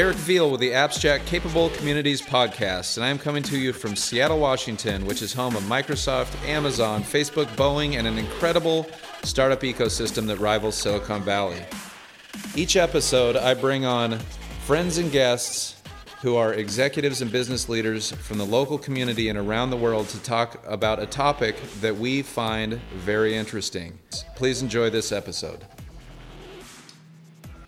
Eric Veal with the Abstract Capable Communities podcast, and I am coming to you from Seattle, Washington, which is home of Microsoft, Amazon, Facebook, Boeing, and an incredible startup ecosystem that rivals Silicon Valley. Each episode, I bring on friends and guests who are executives and business leaders from the local community and around the world to talk about a topic that we find very interesting. Please enjoy this episode.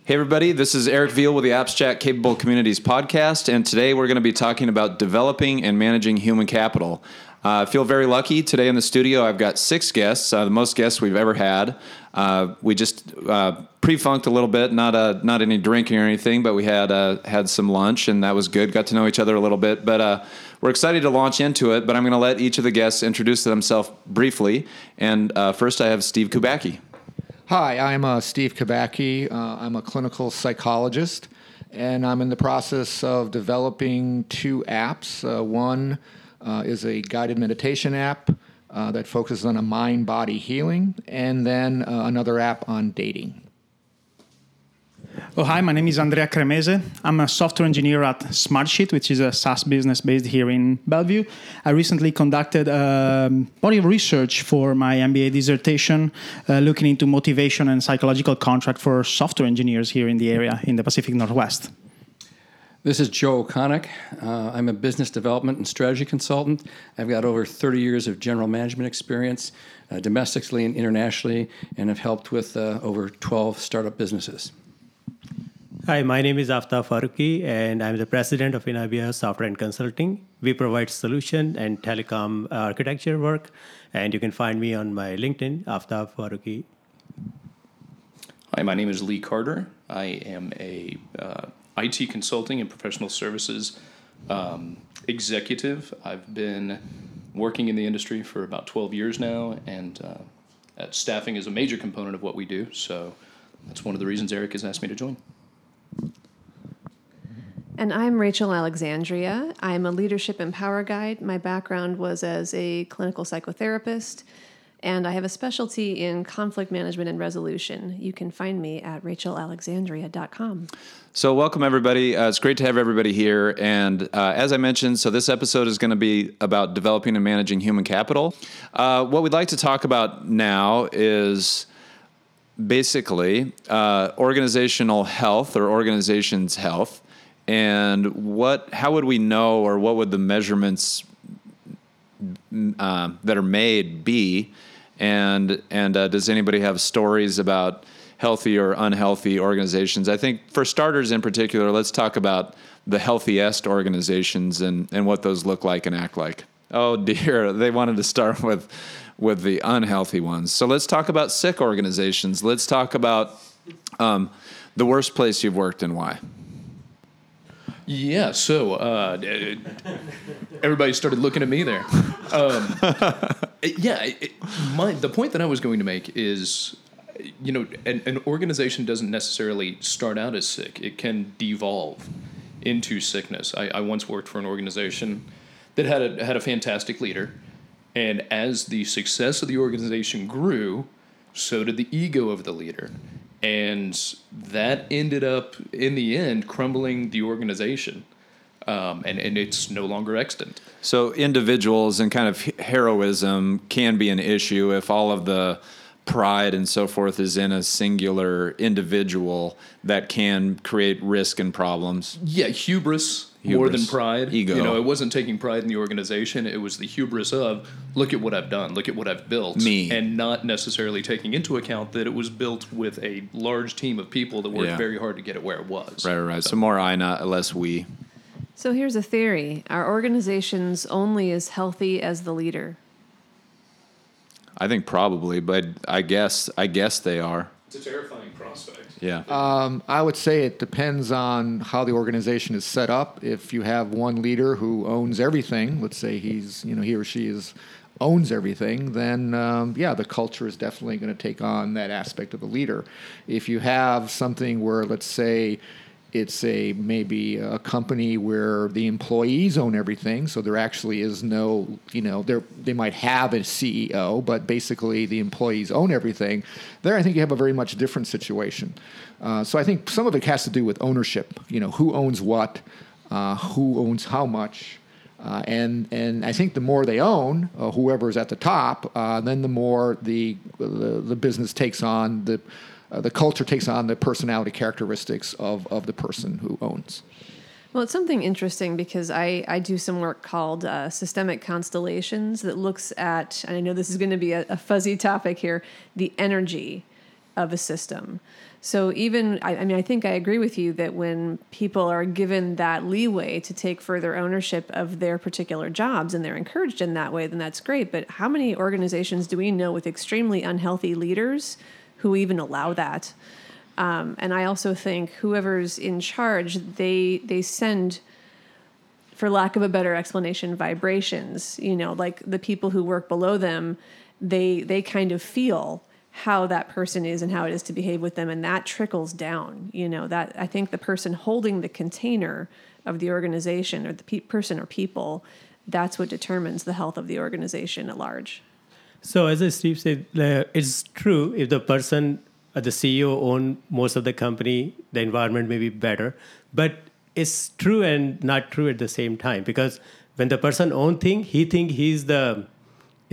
Hey, everybody, this is Eric Veal with the Abstract Capable Communities podcast, and today we're going to be talking about developing and managing human capital. Uh, I feel very lucky today in the studio. I've got six guests, uh, the most guests we've ever had. Uh, we just uh, pre-funked a little bit, not uh, not any drinking or anything, but we had uh, had some lunch, and that was good. Got to know each other a little bit, but we're excited to launch into it. But I'm going to let each of the guests introduce themselves briefly. And first, I have Steve Kubacki. Hi, I'm Steve Kubacki. I'm a clinical psychologist, and I'm in the process of developing two apps. one uh, is a guided meditation app uh, that focuses on a mind body healing, and then uh, another app on dating. Oh, hi, my name is Andrea Cremese. I'm a software engineer at Smartsheet, which is a SaaS business based here in Bellevue. I recently conducted a body of research for my MBA dissertation uh, looking into motivation and psychological contract for software engineers here in the area in the Pacific Northwest. This is Joe O'Connick. Uh, I'm a business development and strategy consultant. I've got over 30 years of general management experience, uh, domestically and internationally, and have helped with uh, over 12 startup businesses. Hi, my name is Aftab Farooqi, and I'm the president of Inabia Software and Consulting. We provide solution and telecom architecture work, and you can find me on my LinkedIn, Aftab Farooqi. Hi, my name is Lee Carter. I am a uh, IT consulting and professional services um, executive. I've been working in the industry for about 12 years now, and uh, staffing is a major component of what we do. So that's one of the reasons Eric has asked me to join. And I'm Rachel Alexandria. I'm a leadership and power guide. My background was as a clinical psychotherapist and I have a specialty in conflict management and resolution. You can find me at rachelalexandria.com. So, welcome everybody. Uh, it's great to have everybody here. And uh, as I mentioned, so this episode is going to be about developing and managing human capital. Uh, what we'd like to talk about now is basically uh, organizational health or organization's health, and what how would we know or what would the measurements uh, that are made be and and uh, does anybody have stories about healthy or unhealthy organizations? I think for starters, in particular, let's talk about the healthiest organizations and and what those look like and act like. Oh dear, they wanted to start with with the unhealthy ones. So let's talk about sick organizations. Let's talk about um, the worst place you've worked and why. Yeah, so uh, everybody started looking at me there. Um, yeah, it, my, the point that I was going to make is, you know, an, an, organization doesn't necessarily start out as sick; it can devolve into sickness. I, I once worked for an organization that had a had a fantastic leader, and as the success of the organization grew, so did the ego of the leader and that ended up in the end crumbling the organization. Um, and, and it's no longer extant. So individuals and kind of heroism can be an issue if all of the pride and so forth is in a singular individual that can create risk and problems. Yeah, hubris hubris, more than pride. Ego. You know, it wasn't taking pride in the organization. It was the hubris of look at what I've done, look at what I've built, me, and not necessarily taking into account that it was built with a large team of people that worked yeah. very hard to get it where it was. Right, right. So, so more I, not less we. So here's a theory: our organization's only as healthy as the leader. I think probably, but I guess I guess they are. It's a terrifying prospect. Yeah. Um, I would say it depends on how the organization is set up. If you have one leader who owns everything, let's say he's, you know, he or she is owns everything, then um, yeah, the culture is definitely going to take on that aspect of the leader. If you have something where, let's say, it's a maybe a company where the employees own everything, so there actually is no, you know, there they might have a CEO, but basically the employees own everything. There, I think you have a very much different situation. Uh, so I think some of it has to do with ownership. You know, who owns what, uh, who owns how much. Uh, and and I think the more they own, uh, whoever is at the top, uh, then the more the, the the business takes on the uh, the culture takes on the personality characteristics of, of the person who owns. Well, it's something interesting because I, I do some work called uh, systemic constellations that looks at, and I know this is going to be a, a, fuzzy topic here, the energy of a system. So, even, I, I mean, I think I agree with you that when people are given that leeway to take further ownership of their particular jobs and they're encouraged in that way, then that's great. But how many organizations do we know with extremely unhealthy leaders? Who even allow that. Um, and I also think whoever's in charge, they they send, for lack of a better explanation, vibrations. You know, like the people who work below them, they they kind of feel how that person is and how it is to behave with them, and that trickles down. You know, that I think the person holding the container of the organization or the pe- person or people, that's what determines the health of the organization at large. So, as Steve said, it's true if the person, uh, the CEO, own most of the company, the environment may be better. But it's true and not true at the same time because when the person own thing, he think he's the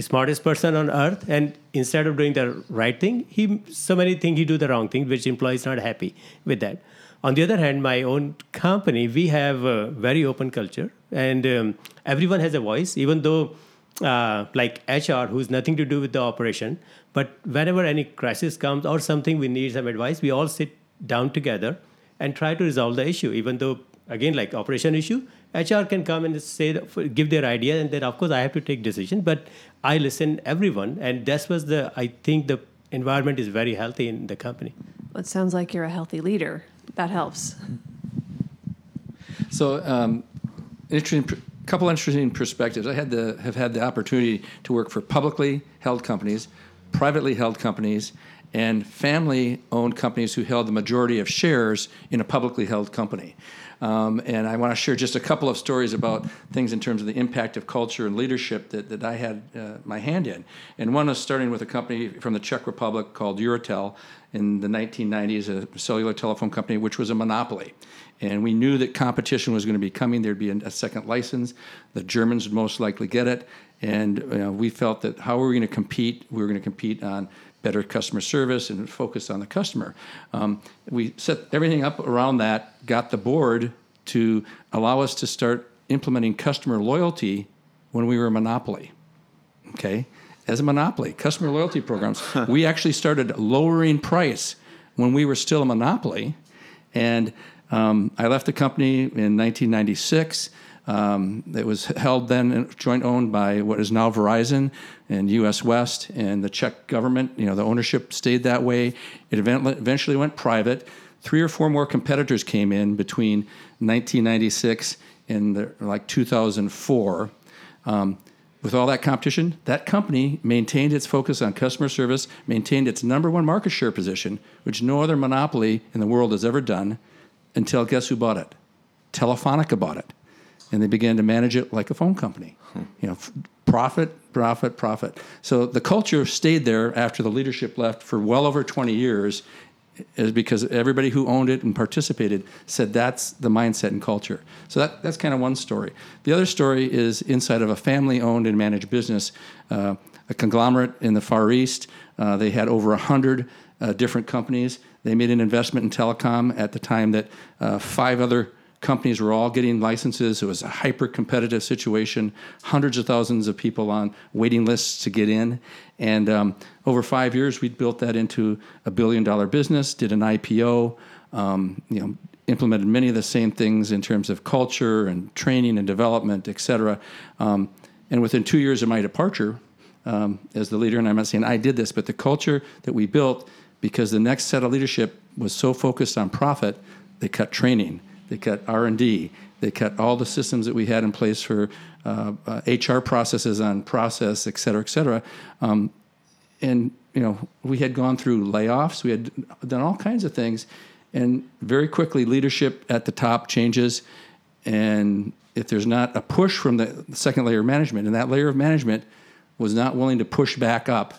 smartest person on earth, and instead of doing the right thing, he so many things he do the wrong thing, which employees not happy with that. On the other hand, my own company, we have a very open culture, and um, everyone has a voice, even though uh, like HR, who's nothing to do with the operation. But whenever any crisis comes or something, we need some advice. We all sit down together and try to resolve the issue. Even though, again, like operation issue, HR can come and say, give their idea, and then of course I have to take decision. But I listen everyone, and that was the. I think the environment is very healthy in the company. Well, it sounds like you're a healthy leader. That helps. So, um, interesting couple interesting perspectives. I had the have had the opportunity to work for publicly held companies, privately held companies, and family-owned companies who held the majority of shares in a publicly held company. Um, and I want to share just a couple of stories about things in terms of the impact of culture and leadership that, that I had uh, my hand in. And one was starting with a company from the Czech Republic called Eurotel in the 1990s, a cellular telephone company, which was a monopoly. And we knew that competition was going to be coming. There'd be a, second license. The Germans would most likely get it. And you know, we felt that how were we going to compete? We were going to compete on better customer service and focus on the customer. Um, we set everything up around that, got the board to allow us to start implementing customer loyalty when we were a monopoly. Okay? As a monopoly, customer loyalty programs. we actually started lowering price when we were still a monopoly. And um, I left the company in 1996. Um, it was held then joint owned by what is now Verizon and U.S. West and the Czech government. You know, the ownership stayed that way. It eventually went private. Three or four more competitors came in between 1996 and the, like 2004. Um, with all that competition, that company maintained its focus on customer service, maintained its number one market share position, which no other monopoly in the world has ever done, until guess who bought it? Telefonica bought it and they began to manage it like a phone company. Hmm. You know, profit, profit, profit. So the culture stayed there after the leadership left for well over 20 years, is because everybody who owned it and participated said that's the mindset and culture. So that, that's kind of one story. The other story is inside of a family-owned and managed business, uh, a conglomerate in the Far East. Uh, they had over 100 uh, different companies. They made an investment in telecom at the time that uh, five other companies were all getting licenses. It was a hyper competitive situation, hundreds of thousands of people on waiting lists to get in. And um, over five years, we built that into a billion dollar business, did an IPO, um, you know, implemented many of the same things in terms of culture and training and development, et cetera. Um, and within two years of my departure um, as the leader, and I'm not saying I did this, but the culture that we built, because the next set of leadership was so focused on profit, they cut training they cut R&D. They cut all the systems that we had in place for uh, uh, HR processes on process, et cetera, et cetera. Um, and you know, we had gone through layoffs. We had done all kinds of things, and very quickly leadership at the top changes, and if there's not a push from the second layer of management, and that layer of management was not willing to push back up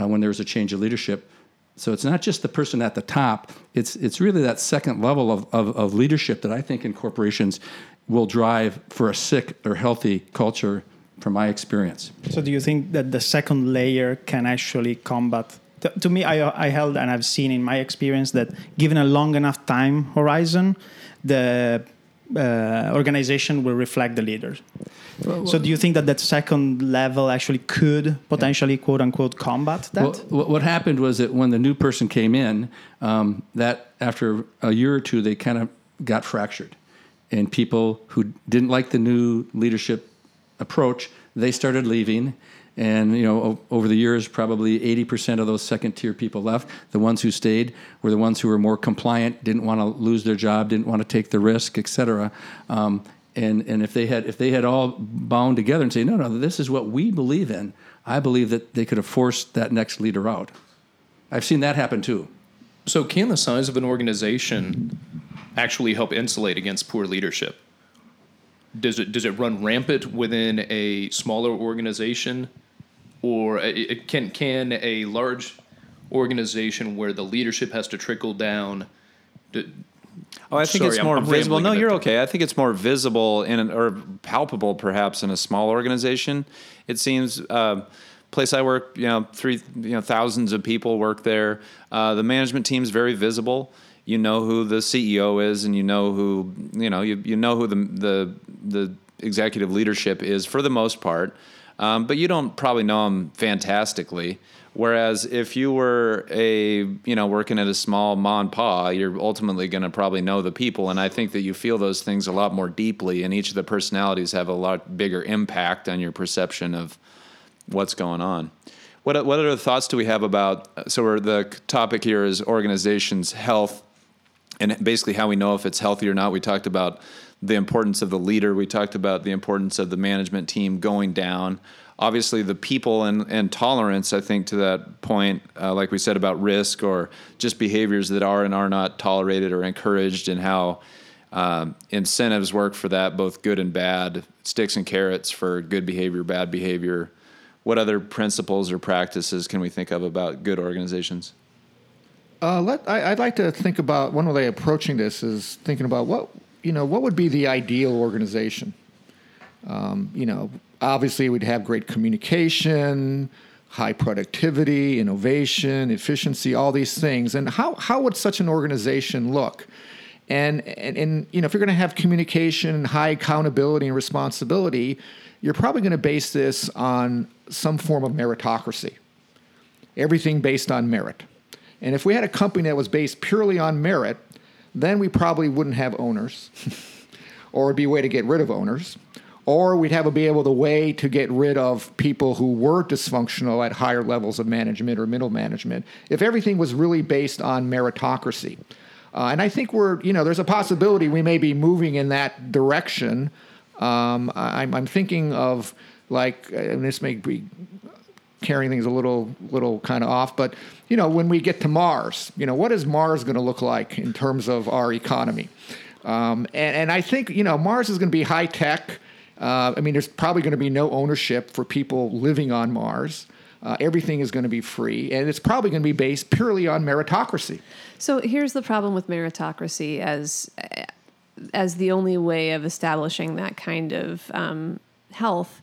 uh, when there was a change of leadership. So it's not just the person at the top; it's it's really that second level of, of, of leadership that I think in corporations will drive for a sick or healthy culture. From my experience. So, do you think that the second layer can actually combat? To, to me, I, I held and I've seen in my experience that given a long enough time horizon, the uh, organization will reflect the leaders. Well, so, do you think that that second level actually could potentially, quote unquote, combat that? Well, what happened was that when the new person came in, um, that after a year or two, they kind of got fractured, and people who didn't like the new leadership approach, they started leaving. And you know, over the years, probably 80% of those second-tier people left. The ones who stayed were the ones who were more compliant, didn't want to lose their job, didn't want to take the risk, et cetera. Um, and and if they had if they had all bound together and say, no, no, this is what we believe in, I believe that they could have forced that next leader out. I've seen that happen too. So, can the size of an organization actually help insulate against poor leadership? does it does it run rampant within a smaller organization, or it, can can a large organization where the leadership has to trickle down? To, Oh, I think Sorry, it's more I'm, I'm visible. No, you're okay. I think it's more visible in an, or palpable, perhaps, in a small organization. It seems. Uh, place I work, you know, three, you know, thousands of people work there. Uh, the management team is very visible you know who the CEO is, and you know who you know you, you know who the the the executive leadership is for the most part, um, but you don't probably know them fantastically. Whereas if you were a you know working at a small mom pa, you're ultimately going to probably know the people, and I think that you feel those things a lot more deeply, and each of the personalities have a lot bigger impact on your perception of what's going on. What what other thoughts do we have about? So the topic here is organizations' health and basically how we know if it's healthy or not. We talked about the importance of the leader. We talked about the importance of the management team going down. Obviously, the people and, and tolerance, I think, to that point, uh, like we said about risk or just behaviors that are and are not tolerated or encouraged, and how um, incentives work for that, both good and bad, sticks and carrots for good behavior, bad behavior. What other principles or practices can we think of about good organizations? Uh, let, I, would like to think about one way approaching this is thinking about what you know what would be the ideal organization. Um, you know, obviously we'd have great communication, high productivity, innovation, efficiency, all these things. And how how would such an organization look? And and, and you know, if you're going to have communication, high accountability, and responsibility, you're probably going to base this on some form of meritocracy. Everything based on merit. And if we had a company that was based purely on merit, then we probably wouldn't have owners, or it'd be a way to get rid of owners, or we'd have a be able to way to get rid of people who were dysfunctional at higher levels of management or middle management. If everything was really based on meritocracy, uh, and I think we're, you know, there's a possibility we may be moving in that direction. Um, I'm, I'm, thinking of like, and this may be carrying things a little little kind of off. But you know, when we get to Mars, you know, what is Mars going to look like in terms of our economy? Um, and, and I think you know, Mars is going to be high tech. Uh, I mean, there's probably going to be no ownership for people living on Mars. Uh, everything is going to be free, and it's probably going to be based purely on meritocracy. So here's the problem with meritocracy as as the only way of establishing that kind of um, health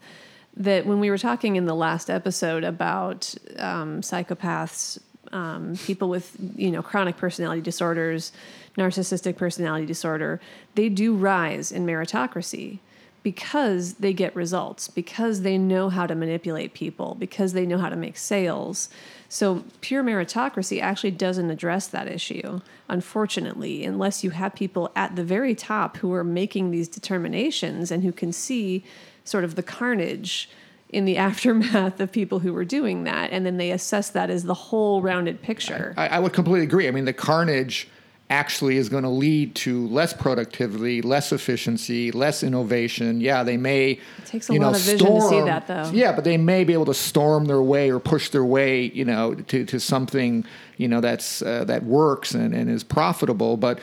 that when we were talking in the last episode about um, psychopaths, um, people with you know chronic personality disorders, narcissistic personality disorder, they do rise in meritocracy because they get results, because they know how to manipulate people, because they know how to make sales. So pure meritocracy actually doesn't address that issue, unfortunately, unless you have people at the very top who are making these determinations and who can see sort of the carnage in the aftermath of people who were doing that, and then they assess that as the whole rounded picture. I, I would completely agree. I mean, the carnage actually is going to lead to less productivity, less efficiency, less innovation. Yeah, they may. It takes a you know, lot of vision to see that, though. Yeah, but they may be able to storm their way or push their way, you know, to, to something, you know, that's uh, that works and, and is profitable. But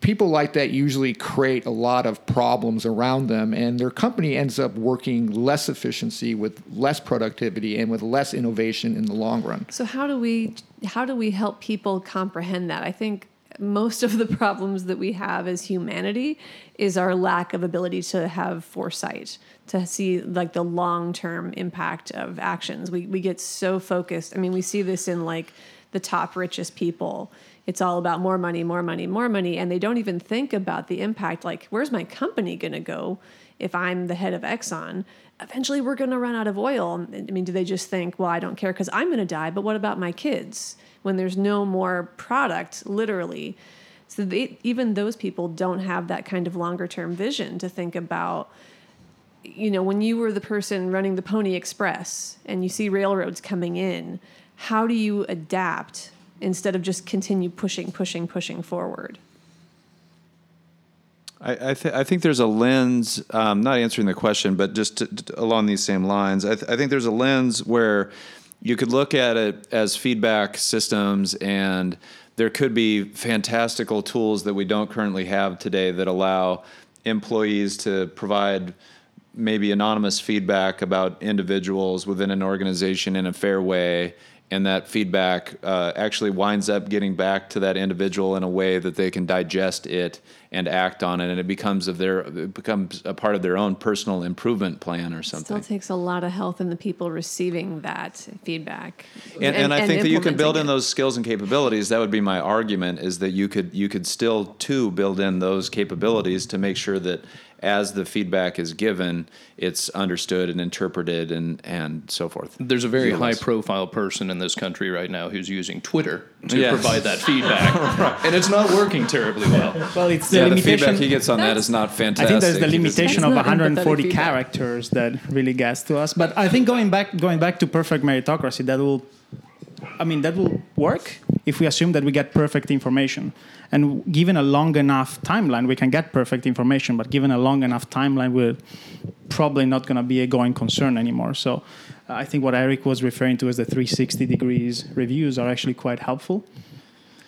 people like that usually create a lot of problems around them, and their company ends up working less efficiency with less productivity and with less innovation in the long run. So how do we how do we help people comprehend that? I think most of the problems that we have as humanity is our lack of ability to have foresight to see like the long-term impact of actions. We we get so focused. I mean, we see this in like the top richest people. It's all about more money, more money, more money and they don't even think about the impact like where's my company going to go if I'm the head of Exxon? Eventually we're going to run out of oil. I mean, do they just think, well, I don't care cuz I'm going to die, but what about my kids? When there's no more product, literally. So they, even those people don't have that kind of longer term vision to think about you know, when you were the person running the Pony Express and you see railroads coming in, how do you adapt instead of just continue pushing, pushing, pushing forward? I I, th- I think there's a lens, um, not answering the question, but just to, to- along these same lines. I, th- I think there's a lens where you could look at it as feedback systems, and there could be fantastical tools that we don't currently have today that allow employees to provide maybe anonymous feedback about individuals within an organization in a fair way and that feedback uh, actually winds up getting back to that individual in a way that they can digest it and act on it and it becomes of their it becomes a part of their own personal improvement plan or something It Still takes a lot of health in the people receiving that feedback. and, and, I think that you can build in it. those skills and capabilities. That would be my argument: is that you could you could still too build in those capabilities to make sure that as the feedback is given, it's understood and interpreted and and so forth. There's a very Utilize. high profile person in this country right now who's using Twitter to Yes. provide that feedback. And it's not working terribly well. Well, it's the Yeah, the feedback he gets on That's- is not I think there's the limitation of 140 characters that really gets to us. But I think going back, going back to perfect meritocracy, that will, I mean, that will work if we assume that we get perfect information. And given a long enough timeline, we can get perfect information. But given a long enough timeline, we're probably not going to be a going concern anymore. So uh, I think what Eric was referring to as the 360 degrees reviews are actually quite helpful.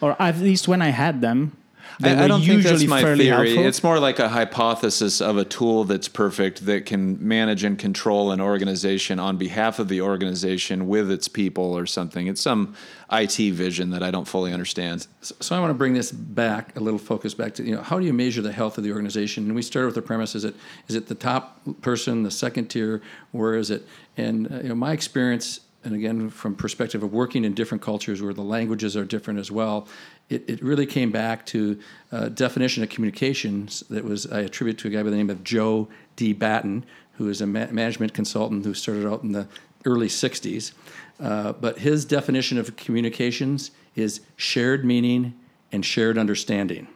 Or at least when I had them, they I, were I don't think that's my fairly theory. helpful. It's more like a hypothesis of a tool that's perfect that can manage and control an organization on behalf of the organization with its people or something. It's some IT vision that I don't fully understand. So I want to bring this back a little focus back to you know how do you measure the health of the organization? And we started with the premise: is it is it the top person, the second tier, where is it? And uh, you know my experience, and again from perspective of working in different cultures where the languages are different as well, it, it really came back to uh, definition of communications that was I attribute to a guy by the name of Joe D. Batten, who is a ma- management consultant who started out in the early '60s. Uh, but his definition of communications is shared meaning and shared understanding.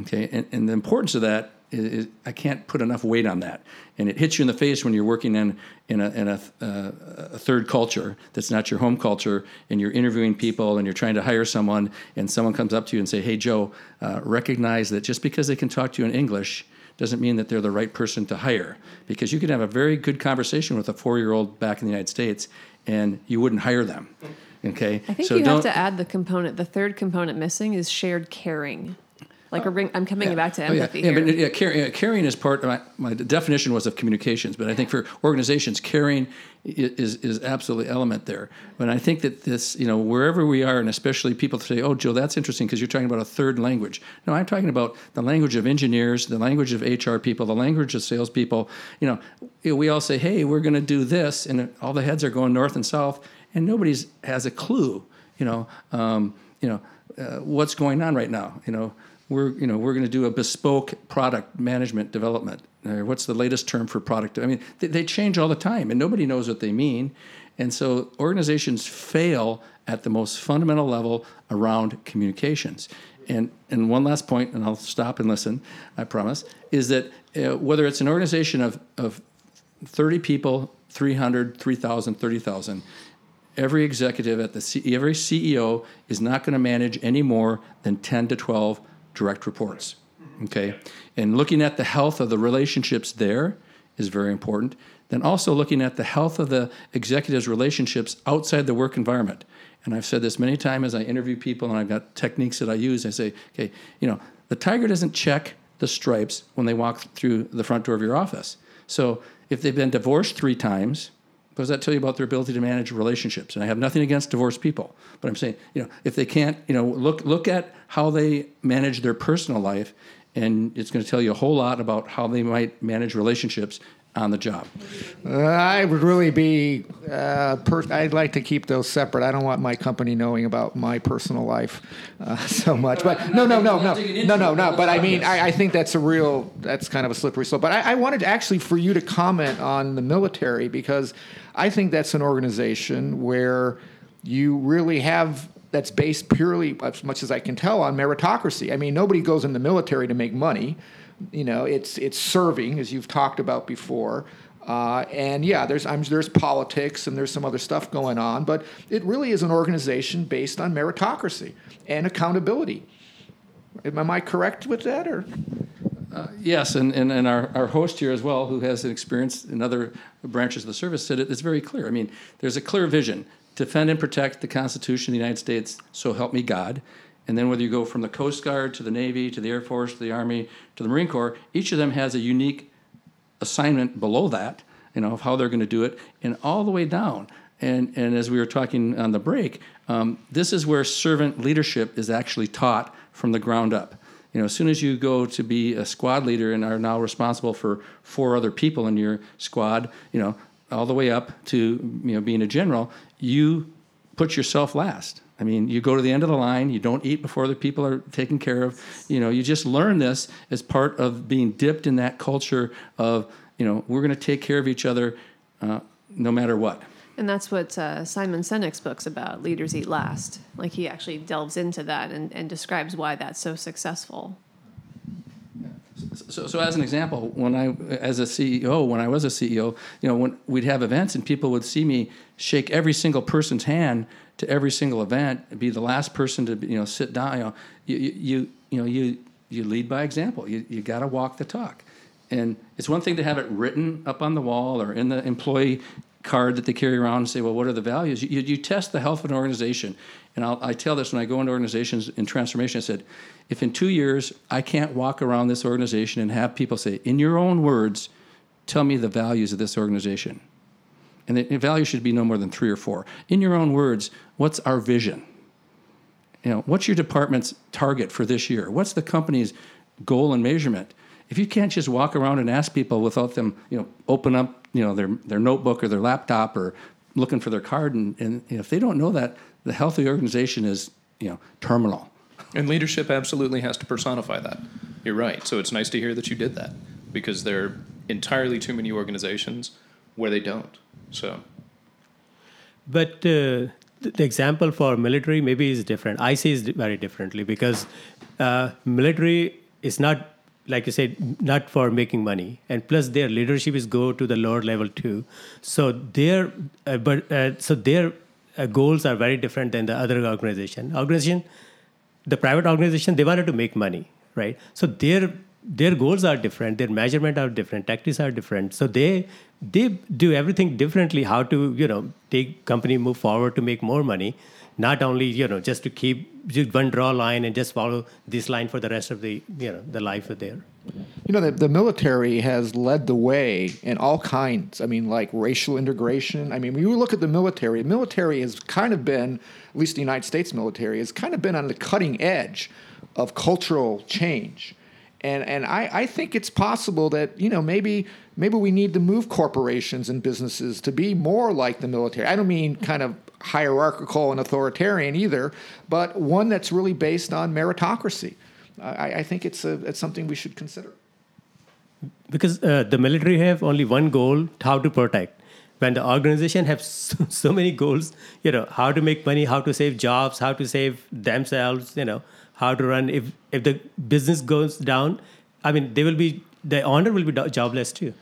Okay, and, and the importance of that is, is I can't put enough weight on that, and it hits you in the face when you're working in in a, in a, uh, a third culture that's not your home culture, and you're interviewing people and you're trying to hire someone, and someone comes up to you and say, "Hey, Joe, uh, recognize that just because they can talk to you in English." Doesn't mean that they're the right person to hire because you could have a very good conversation with a four-year-old back in the United States, and you wouldn't hire them. Okay, I think so you have to add the component. The third component missing is shared caring. Like a ring, I'm coming back to Oh, yeah. empathy yeah, but yeah, caring, yeah, caring is part. Of my, my definition was of communications, but I think for organizations, caring is is absolutely element there. But I think that this, you know, wherever we are, and especially people say, "Oh, Joe, that's interesting because you're talking about a third language." No, I'm talking about the language of engineers, the language of HR people, the language of salespeople. You know, you know, we all say, "Hey, we're going to do this," and all the heads are going north and south, and nobody's has a clue. You know, um, you know, uh, what's going on right now. You know we're you know we're going to do a bespoke product management development. Or what's the latest term for product? I mean they, they change all the time and nobody knows what they mean. And so organizations fail at the most fundamental level around communications. And and one last point and i'll stop and listen i promise is that uh, whether it's an organization of of 30 people 300 3000 30000 every executive at the C- every CEO is not going to manage any more than 10 to 12 direct reports. Okay? And looking at the health of the relationships there is very important. Then also looking at the health of the executives' relationships outside the work environment. And I've said this many times as I interview people and I've got techniques that I use. I say, okay, you know, the tiger doesn't check the stripes when they walk through the front door of your office. So if they've been divorced three times, what does that tell you about their ability to manage relationships? And I have nothing against divorced people, but I'm saying, you know, if they can't, you know, look look at how they manage their personal life, and it's going to tell you a whole lot about how they might manage relationships on the job. Uh, I would really be. Uh, per- I'd like to keep those separate. I don't want my company knowing about my personal life uh, so much. But no, no, no, no, no, no, no. But I mean, I, I think that's a real. That's kind of a slippery slope. But I, I wanted actually for you to comment on the military because I think that's an organization where you really have that's based purely, as much as I can tell, on meritocracy. I mean, nobody goes in the military to make money. You know, it's it's serving, as you've talked about before. Uh, and yeah, there's I'm, there's politics and there's some other stuff going on, but it really is an organization based on meritocracy and accountability. Am I correct with that, or? Yes, and, and, and our, our host here as well, who has experience in other branches of the service, said it, it's very clear. I mean, there's a clear vision defend and protect the Constitution of the United States, so help me God. And then whether you go from the Coast Guard to the Navy to the Air Force to the Army to the Marine Corps, each of them has a unique assignment below that, you know, of how they're going to do it, and all the way down. And, and as we were talking on the break, um, this is where servant leadership is actually taught from the ground up. You know, as soon as you go to be a squad leader and are now responsible for four other people in your squad, you know, all the way up to you know being a general, you put yourself last. I mean, you go to the end of the line. You don't eat before the people are taken care of. You know, you just learn this as part of being dipped in that culture of you know we're going to take care of each other uh, no matter what. And that's what uh, Simon Sinek's book's about, Leaders Eat Last. Like he actually delves into that and, and describes why that's so successful. So, so as an example, when I, as a CEO, when I was a CEO, you know, when we'd have events and people would see me shake every single person's hand to every single event, be the last person to, you know, sit down. You know, you, you, you know, you, you lead by example. You, you got to walk the talk. And it's one thing to have it written up on the wall or in the employee card that they carry around and say, well, what are the values? You, you test the health of an organization. And I'll, I tell this when I go into organizations in transformation. I said, if in two years I can't walk around this organization and have people say, in your own words, tell me the values of this organization. And the value should be no more than three or four. In your own words, what's our vision? You know, what's your department's target for this year? What's the company's goal and measurement? If you can't just walk around and ask people without them, you know, open up, you know, their their notebook or their laptop or looking for their card, and, and you know, if they don't know that, the health of the organization is, you know, terminal. And leadership absolutely has to personify that. You're right. So it's nice to hear that you did that because there are entirely too many organizations where they don't. So, But uh, the the example for military maybe is different. I see it very differently because uh, military is not, like you said, not for making money, and plus their leadership is go to the lower level too. So their, uh, but uh, so their uh, goals are very different than the other organization. Organization, the private organization, they wanted to make money, right? So their their goals are different their measurement are different tactics are different so they they do everything differently how to you know take company move forward to make more money not only you know just to keep just one draw line and just follow this line for the rest of the you know the life of there You know, the, the military has led the way in all kinds. I mean, like racial integration. I mean, when you look at the military, the military has kind of been, at least the United States military, has kind of been on the cutting edge of cultural change. And, and I, I think it's possible that, you know, maybe, maybe we need to move corporations and businesses to be more like the military. I don't mean kind of hierarchical and authoritarian either, but one that's really based on meritocracy. I, I think it's, a, it's something we should consider. because uh, the military have only one goal how to protect when the organization have so, so many goals you know how to make money how to save jobs how to save themselves you know how to run if if the business goes down i mean they will be the owner will be jobless too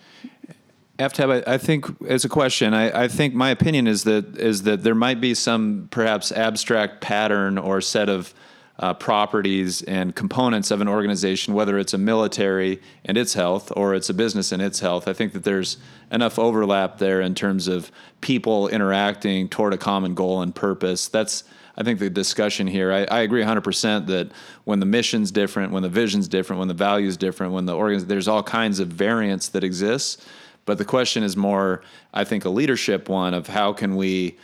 Aftab, I, I think as a question, I, I think my opinion is that is that there might be some perhaps abstract pattern or set of uh, properties and components of an organization, whether it's a military and its health or it's a business and its health. I think that there's enough overlap there in terms of people interacting toward a common goal and purpose. That's I think the discussion here. I, I agree 100% that when the mission's different, when the vision's different, when the value's different, when the organ, there's all kinds of variants that exists. But the question is more, I think, a leadership one of how can we,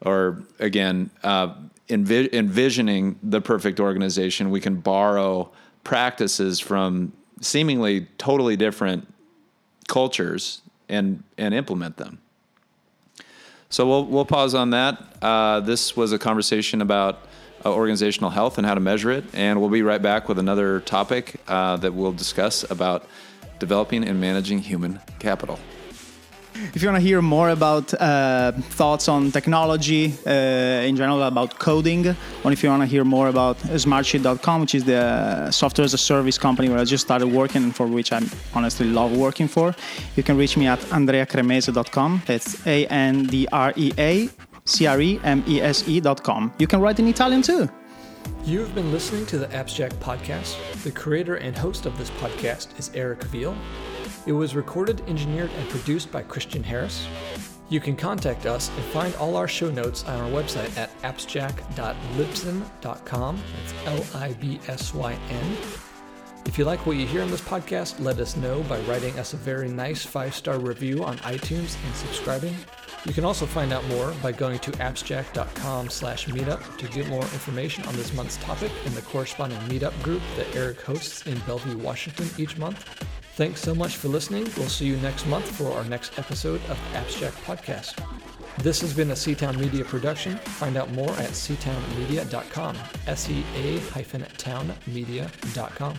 or again, uh, envi- envisioning the perfect organization, we can borrow practices from seemingly totally different cultures and and implement them. So we'll we'll pause on that. Uh, this was a conversation about uh, organizational health and how to measure it, and we'll be right back with another topic uh, that we'll discuss about developing and managing human capital. If you want to hear more about uh, thoughts on technology uh, in general, about coding, or if you want to hear more about smartsheet.com, which is the software as a service company where I just started working and for which I honestly love working for, you can reach me at andreacremese.com. It's A N D R E A C R E M E S E.com. You can write in Italian too. You've been listening to the Abstract Podcast. The creator and host of this podcast is Eric Veal. It was recorded, engineered, and produced by Christian Harris. You can contact us and find all our show notes on our website at abstract.libsyn.com. That's L I B S Y N. If you like what you hear on this podcast, let us know by writing us a very nice five star review on iTunes and subscribing. You can also find out more by going to abstract.com slash meetup to get more information on this month's topic in the corresponding meetup group that Eric hosts in Bellevue, Washington each month. Thanks so much for listening. We'll see you next month for our next episode of the Abstract Podcast. This has been a Seatown Media production. Find out more at seatownmedia.com. S E A hyphen townmedia.com.